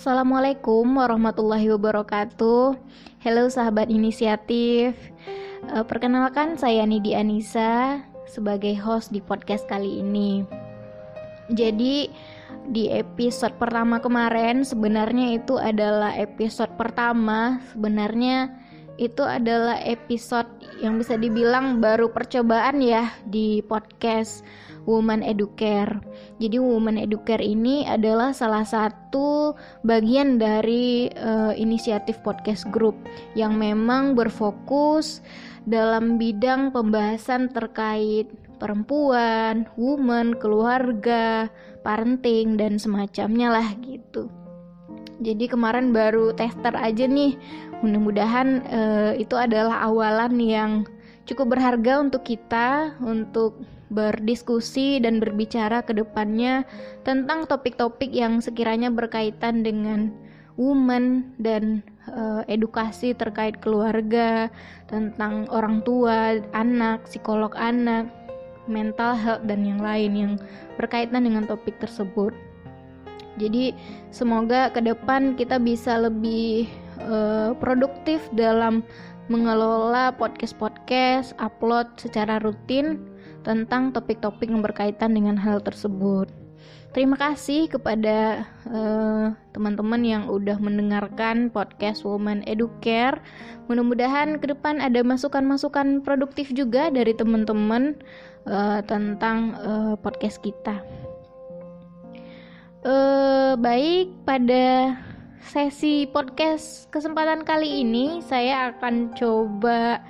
Assalamualaikum warahmatullahi wabarakatuh. Halo sahabat inisiatif. Uh, perkenalkan saya Nidi Anissa sebagai host di podcast kali ini. Jadi di episode pertama kemarin sebenarnya itu adalah episode pertama sebenarnya itu adalah episode yang bisa dibilang baru percobaan ya di podcast Woman Educare. Jadi Woman Educare ini adalah salah satu bagian dari uh, inisiatif podcast group yang memang berfokus dalam bidang pembahasan terkait perempuan, woman, keluarga, parenting dan semacamnya lah gitu. Jadi kemarin baru tester aja nih. Mudah-mudahan uh, itu adalah awalan yang cukup berharga untuk kita untuk berdiskusi dan berbicara ke depannya tentang topik-topik yang sekiranya berkaitan dengan woman dan uh, edukasi terkait keluarga, tentang orang tua, anak, psikolog anak, mental health dan yang lain yang berkaitan dengan topik tersebut. Jadi semoga ke depan kita bisa lebih uh, produktif dalam mengelola podcast-podcast, upload secara rutin tentang topik-topik yang berkaitan dengan hal tersebut. Terima kasih kepada eh, teman-teman yang udah mendengarkan podcast Woman Educare. Mudah-mudahan ke depan ada masukan-masukan produktif juga dari teman-teman uh, tentang uh, podcast kita. Uh, baik, pada sesi podcast kesempatan kali ini saya akan coba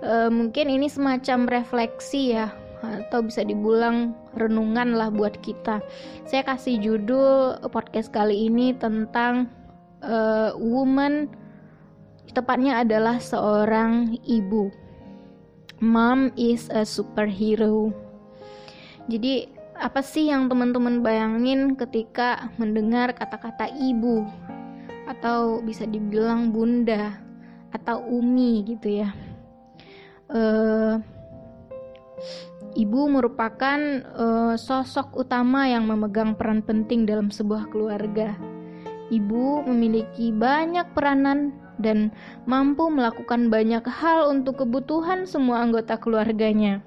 uh, mungkin ini semacam refleksi ya atau bisa dibilang renungan lah buat kita. Saya kasih judul podcast kali ini tentang uh, woman tepatnya adalah seorang ibu. Mom is a superhero. Jadi apa sih yang teman-teman bayangin ketika mendengar kata-kata ibu atau bisa dibilang bunda atau umi gitu ya? Uh, Ibu merupakan uh, sosok utama yang memegang peran penting dalam sebuah keluarga. Ibu memiliki banyak peranan dan mampu melakukan banyak hal untuk kebutuhan semua anggota keluarganya.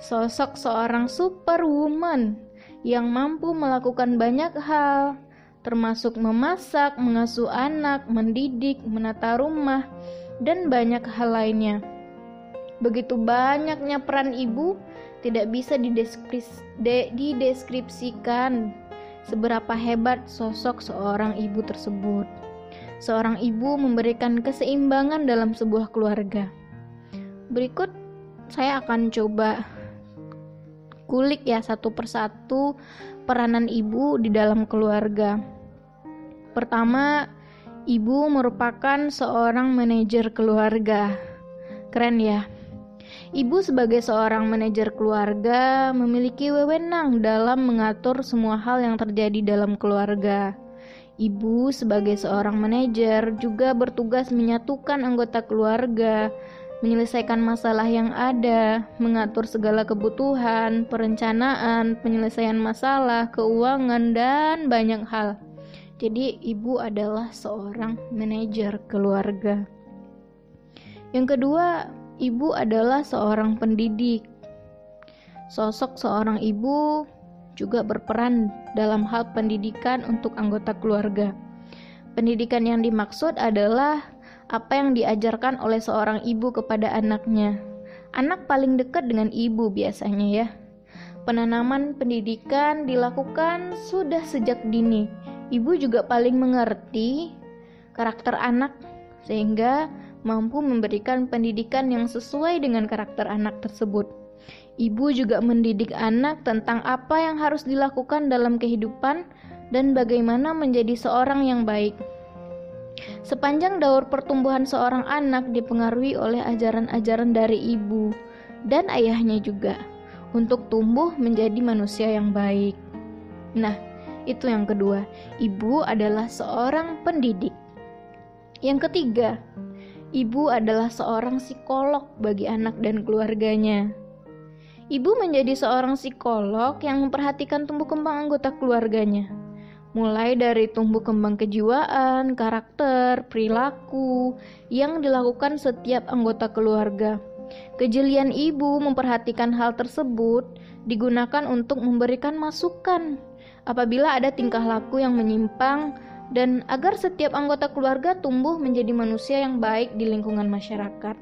Sosok seorang superwoman yang mampu melakukan banyak hal, termasuk memasak, mengasuh anak, mendidik, menata rumah, dan banyak hal lainnya. Begitu banyaknya peran ibu, tidak bisa dideskripsikan seberapa hebat sosok seorang ibu tersebut. Seorang ibu memberikan keseimbangan dalam sebuah keluarga. Berikut saya akan coba kulik ya satu persatu peranan ibu di dalam keluarga. Pertama, ibu merupakan seorang manajer keluarga. Keren ya. Ibu sebagai seorang manajer keluarga memiliki wewenang dalam mengatur semua hal yang terjadi dalam keluarga. Ibu sebagai seorang manajer juga bertugas menyatukan anggota keluarga, menyelesaikan masalah yang ada, mengatur segala kebutuhan, perencanaan, penyelesaian masalah, keuangan, dan banyak hal. Jadi, ibu adalah seorang manajer keluarga. Yang kedua, ibu adalah seorang pendidik. Sosok seorang ibu juga berperan dalam hal pendidikan untuk anggota keluarga. Pendidikan yang dimaksud adalah apa yang diajarkan oleh seorang ibu kepada anaknya. Anak paling dekat dengan ibu biasanya ya. Penanaman pendidikan dilakukan sudah sejak dini. Ibu juga paling mengerti karakter anak sehingga mampu memberikan pendidikan yang sesuai dengan karakter anak tersebut. Ibu juga mendidik anak tentang apa yang harus dilakukan dalam kehidupan dan bagaimana menjadi seorang yang baik. Sepanjang daur pertumbuhan seorang anak dipengaruhi oleh ajaran-ajaran dari ibu dan ayahnya juga untuk tumbuh menjadi manusia yang baik. Nah, itu yang kedua. Ibu adalah seorang pendidik. Yang ketiga, Ibu adalah seorang psikolog bagi anak dan keluarganya. Ibu menjadi seorang psikolog yang memperhatikan tumbuh kembang anggota keluarganya, mulai dari tumbuh kembang kejiwaan, karakter, perilaku yang dilakukan setiap anggota keluarga. Kejelian ibu memperhatikan hal tersebut digunakan untuk memberikan masukan apabila ada tingkah laku yang menyimpang dan agar setiap anggota keluarga tumbuh menjadi manusia yang baik di lingkungan masyarakat.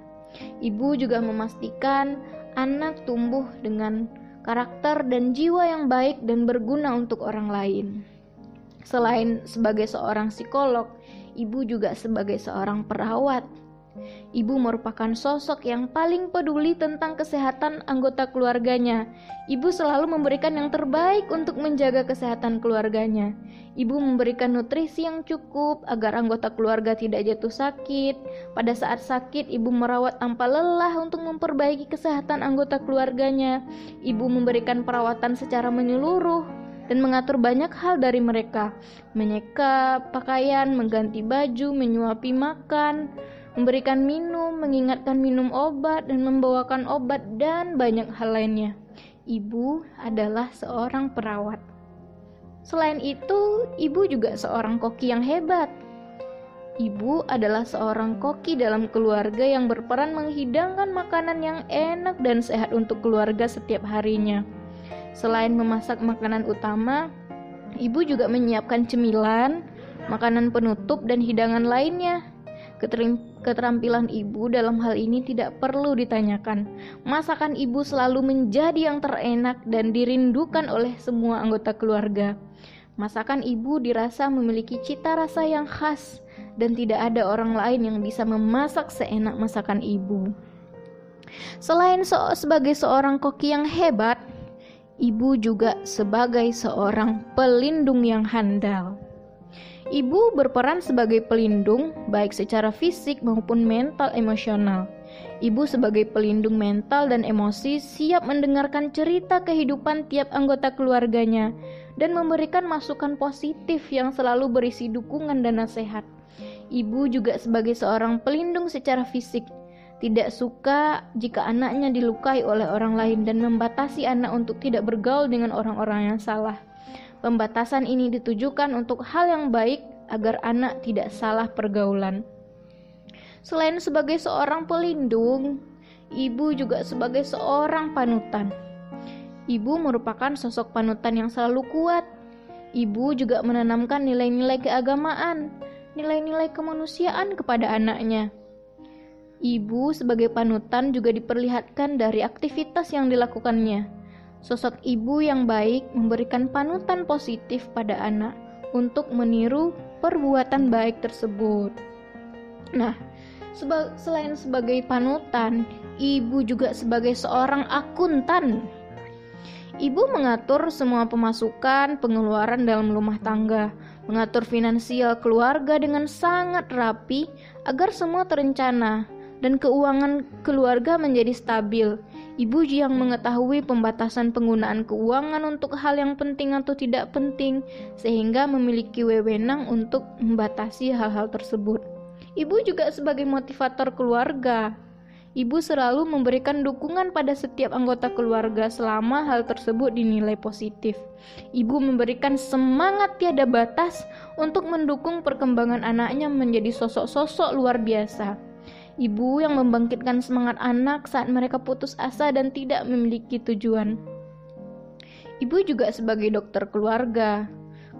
Ibu juga memastikan anak tumbuh dengan karakter dan jiwa yang baik dan berguna untuk orang lain. Selain sebagai seorang psikolog, ibu juga sebagai seorang perawat. Ibu merupakan sosok yang paling peduli tentang kesehatan anggota keluarganya. Ibu selalu memberikan yang terbaik untuk menjaga kesehatan keluarganya. Ibu memberikan nutrisi yang cukup agar anggota keluarga tidak jatuh sakit. Pada saat sakit, ibu merawat tanpa lelah untuk memperbaiki kesehatan anggota keluarganya. Ibu memberikan perawatan secara menyeluruh dan mengatur banyak hal dari mereka, menyeka pakaian, mengganti baju, menyuapi makan, memberikan minum, mengingatkan minum obat, dan membawakan obat, dan banyak hal lainnya. Ibu adalah seorang perawat. Selain itu, ibu juga seorang koki yang hebat. Ibu adalah seorang koki dalam keluarga yang berperan menghidangkan makanan yang enak dan sehat untuk keluarga setiap harinya. Selain memasak makanan utama, ibu juga menyiapkan cemilan, makanan penutup, dan hidangan lainnya. Keterampilan ibu dalam hal ini tidak perlu ditanyakan. Masakan ibu selalu menjadi yang terenak dan dirindukan oleh semua anggota keluarga. Masakan ibu dirasa memiliki cita rasa yang khas dan tidak ada orang lain yang bisa memasak seenak masakan ibu. Selain so sebagai seorang koki yang hebat, ibu juga sebagai seorang pelindung yang handal. Ibu berperan sebagai pelindung, baik secara fisik maupun mental emosional. Ibu sebagai pelindung mental dan emosi siap mendengarkan cerita kehidupan tiap anggota keluarganya dan memberikan masukan positif yang selalu berisi dukungan dan nasihat. Ibu juga sebagai seorang pelindung secara fisik, tidak suka jika anaknya dilukai oleh orang lain dan membatasi anak untuk tidak bergaul dengan orang-orang yang salah. Pembatasan ini ditujukan untuk hal yang baik agar anak tidak salah pergaulan. Selain sebagai seorang pelindung, ibu juga sebagai seorang panutan. Ibu merupakan sosok panutan yang selalu kuat. Ibu juga menanamkan nilai-nilai keagamaan, nilai-nilai kemanusiaan kepada anaknya. Ibu sebagai panutan juga diperlihatkan dari aktivitas yang dilakukannya. Sosok ibu yang baik memberikan panutan positif pada anak untuk meniru perbuatan baik tersebut. Nah, seba selain sebagai panutan, ibu juga sebagai seorang akuntan. Ibu mengatur semua pemasukan, pengeluaran dalam rumah tangga, mengatur finansial keluarga dengan sangat rapi agar semua terencana dan keuangan keluarga menjadi stabil. Ibu yang mengetahui pembatasan penggunaan keuangan untuk hal yang penting atau tidak penting, sehingga memiliki wewenang untuk membatasi hal-hal tersebut. Ibu juga sebagai motivator keluarga. Ibu selalu memberikan dukungan pada setiap anggota keluarga selama hal tersebut dinilai positif. Ibu memberikan semangat tiada batas untuk mendukung perkembangan anaknya menjadi sosok-sosok luar biasa. Ibu yang membangkitkan semangat anak saat mereka putus asa dan tidak memiliki tujuan. Ibu juga sebagai dokter keluarga.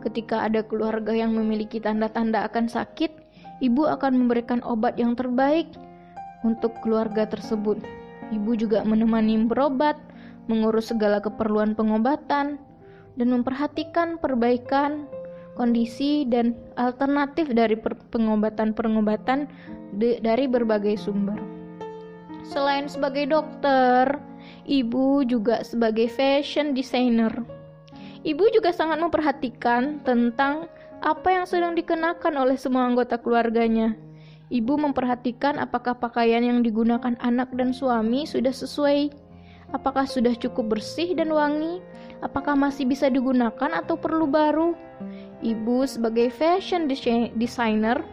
Ketika ada keluarga yang memiliki tanda-tanda akan sakit, ibu akan memberikan obat yang terbaik untuk keluarga tersebut. Ibu juga menemani berobat, mengurus segala keperluan pengobatan, dan memperhatikan perbaikan kondisi dan alternatif dari pengobatan-pengobatan dari berbagai sumber. Selain sebagai dokter, ibu juga sebagai fashion designer. Ibu juga sangat memperhatikan tentang apa yang sedang dikenakan oleh semua anggota keluarganya. Ibu memperhatikan apakah pakaian yang digunakan anak dan suami sudah sesuai, apakah sudah cukup bersih dan wangi, apakah masih bisa digunakan atau perlu baru. Ibu sebagai fashion designer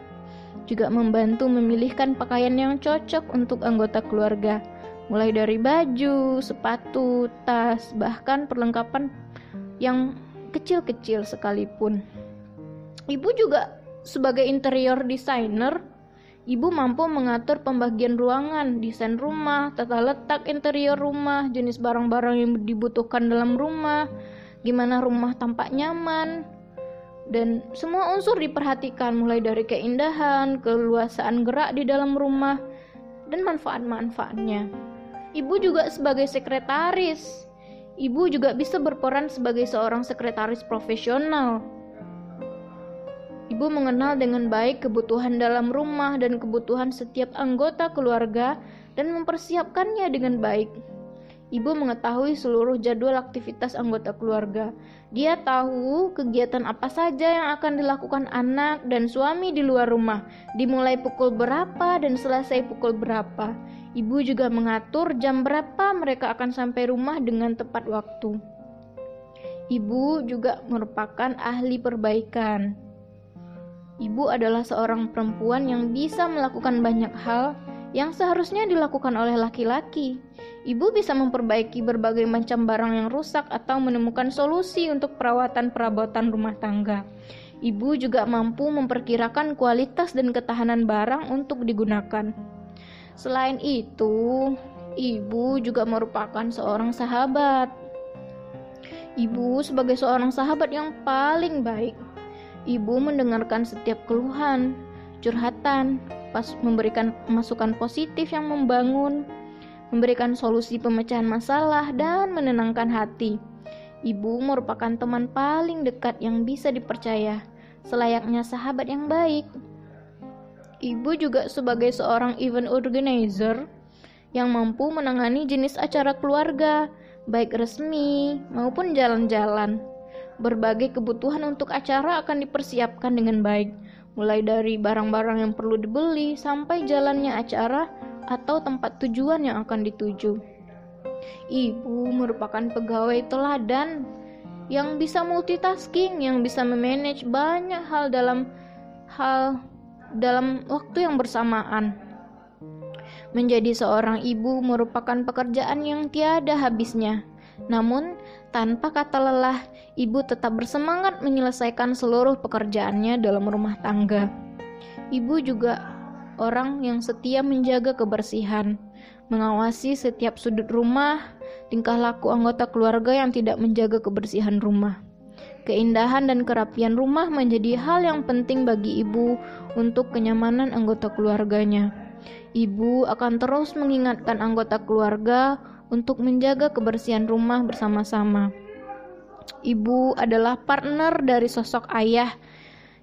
juga membantu memilihkan pakaian yang cocok untuk anggota keluarga, mulai dari baju, sepatu, tas, bahkan perlengkapan yang kecil-kecil sekalipun. Ibu juga sebagai interior designer, ibu mampu mengatur pembagian ruangan, desain rumah, tata letak interior rumah, jenis barang-barang yang dibutuhkan dalam rumah, gimana rumah tampak nyaman, dan semua unsur diperhatikan mulai dari keindahan, keluasaan gerak di dalam rumah, dan manfaat-manfaatnya. Ibu juga sebagai sekretaris. Ibu juga bisa berperan sebagai seorang sekretaris profesional Ibu mengenal dengan baik kebutuhan dalam rumah dan kebutuhan setiap anggota keluarga dan mempersiapkannya dengan baik. Ibu mengetahui seluruh jadwal aktivitas anggota keluarga. Dia tahu kegiatan apa saja yang akan dilakukan anak dan suami di luar rumah, dimulai pukul berapa dan selesai pukul berapa. Ibu juga mengatur jam berapa mereka akan sampai rumah dengan tepat waktu. Ibu juga merupakan ahli perbaikan. Ibu adalah seorang perempuan yang bisa melakukan banyak hal yang seharusnya dilakukan oleh laki-laki. Ibu bisa memperbaiki berbagai macam barang yang rusak atau menemukan solusi untuk perawatan perabotan rumah tangga. Ibu juga mampu memperkirakan kualitas dan ketahanan barang untuk digunakan. Selain itu, ibu juga merupakan seorang sahabat. Ibu, sebagai seorang sahabat yang paling baik, Ibu mendengarkan setiap keluhan, curhatan, pas memberikan masukan positif yang membangun, memberikan solusi pemecahan masalah, dan menenangkan hati. Ibu merupakan teman paling dekat yang bisa dipercaya, selayaknya sahabat yang baik. Ibu juga sebagai seorang event organizer yang mampu menangani jenis acara keluarga, baik resmi maupun jalan-jalan. Berbagai kebutuhan untuk acara akan dipersiapkan dengan baik, mulai dari barang-barang yang perlu dibeli sampai jalannya acara atau tempat tujuan yang akan dituju. Ibu merupakan pegawai teladan yang bisa multitasking, yang bisa memanage banyak hal dalam hal dalam waktu yang bersamaan. Menjadi seorang ibu merupakan pekerjaan yang tiada habisnya. Namun, tanpa kata lelah, ibu tetap bersemangat menyelesaikan seluruh pekerjaannya dalam rumah tangga. Ibu juga orang yang setia menjaga kebersihan, mengawasi setiap sudut rumah, tingkah laku anggota keluarga yang tidak menjaga kebersihan rumah. Keindahan dan kerapian rumah menjadi hal yang penting bagi ibu untuk kenyamanan anggota keluarganya. Ibu akan terus mengingatkan anggota keluarga untuk menjaga kebersihan rumah bersama-sama. Ibu adalah partner dari sosok ayah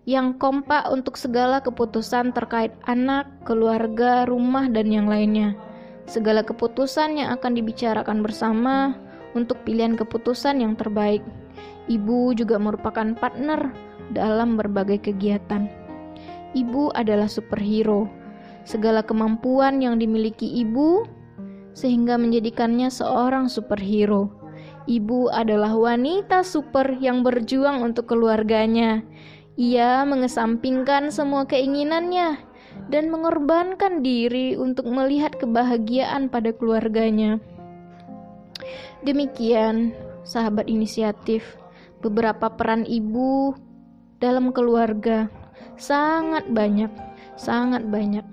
yang kompak untuk segala keputusan terkait anak, keluarga, rumah, dan yang lainnya. Segala keputusan yang akan dibicarakan bersama untuk pilihan keputusan yang terbaik. Ibu juga merupakan partner dalam berbagai kegiatan. Ibu adalah superhero. Segala kemampuan yang dimiliki ibu sehingga menjadikannya seorang superhero. Ibu adalah wanita super yang berjuang untuk keluarganya. Ia mengesampingkan semua keinginannya dan mengorbankan diri untuk melihat kebahagiaan pada keluarganya. Demikian, sahabat inisiatif, beberapa peran ibu dalam keluarga sangat banyak, sangat banyak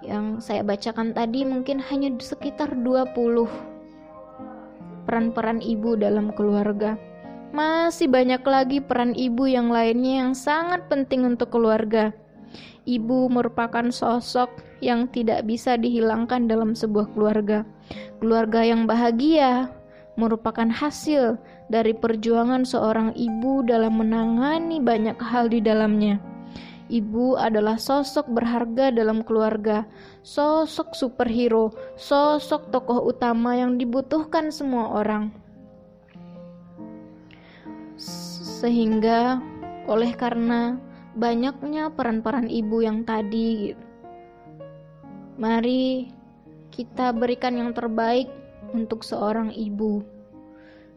yang saya bacakan tadi mungkin hanya sekitar 20 peran-peran ibu dalam keluarga. Masih banyak lagi peran ibu yang lainnya yang sangat penting untuk keluarga. Ibu merupakan sosok yang tidak bisa dihilangkan dalam sebuah keluarga. Keluarga yang bahagia merupakan hasil dari perjuangan seorang ibu dalam menangani banyak hal di dalamnya. Ibu adalah sosok berharga dalam keluarga, sosok superhero, sosok tokoh utama yang dibutuhkan semua orang. Sehingga oleh karena banyaknya peran-peran ibu yang tadi Mari kita berikan yang terbaik untuk seorang ibu.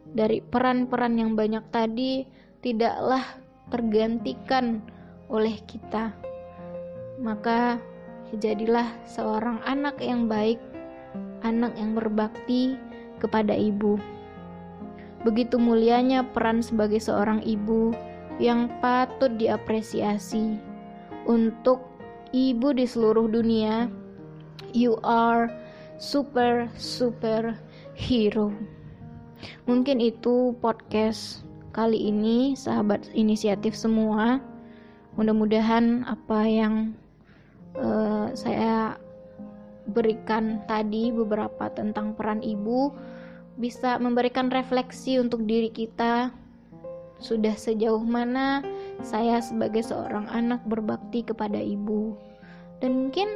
Dari peran-peran yang banyak tadi tidaklah tergantikan oleh kita. Maka jadilah seorang anak yang baik, anak yang berbakti kepada ibu. Begitu mulianya peran sebagai seorang ibu yang patut diapresiasi untuk ibu di seluruh dunia. You are super super hero. Mungkin itu podcast kali ini, sahabat inisiatif semua. Mudah-mudahan apa yang uh, saya berikan tadi beberapa tentang peran ibu bisa memberikan refleksi untuk diri kita. Sudah sejauh mana saya sebagai seorang anak berbakti kepada ibu. Dan mungkin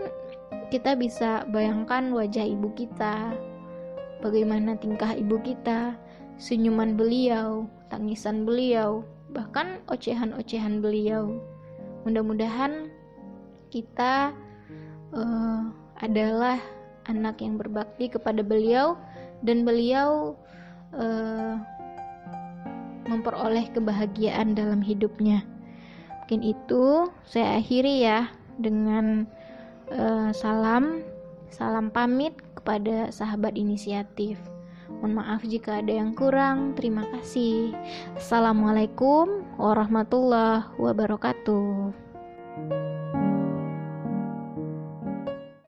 kita bisa bayangkan wajah ibu kita. Bagaimana tingkah ibu kita senyuman beliau tangisan beliau bahkan ocehan-ocehan beliau mudah-mudahan kita uh, adalah anak yang berbakti kepada beliau dan beliau uh, memperoleh kebahagiaan dalam hidupnya. Mungkin itu saya akhiri ya dengan uh, salam salam pamit kepada sahabat inisiatif. Mohon maaf jika ada yang kurang. Terima kasih. Assalamualaikum warahmatullahi wabarakatuh.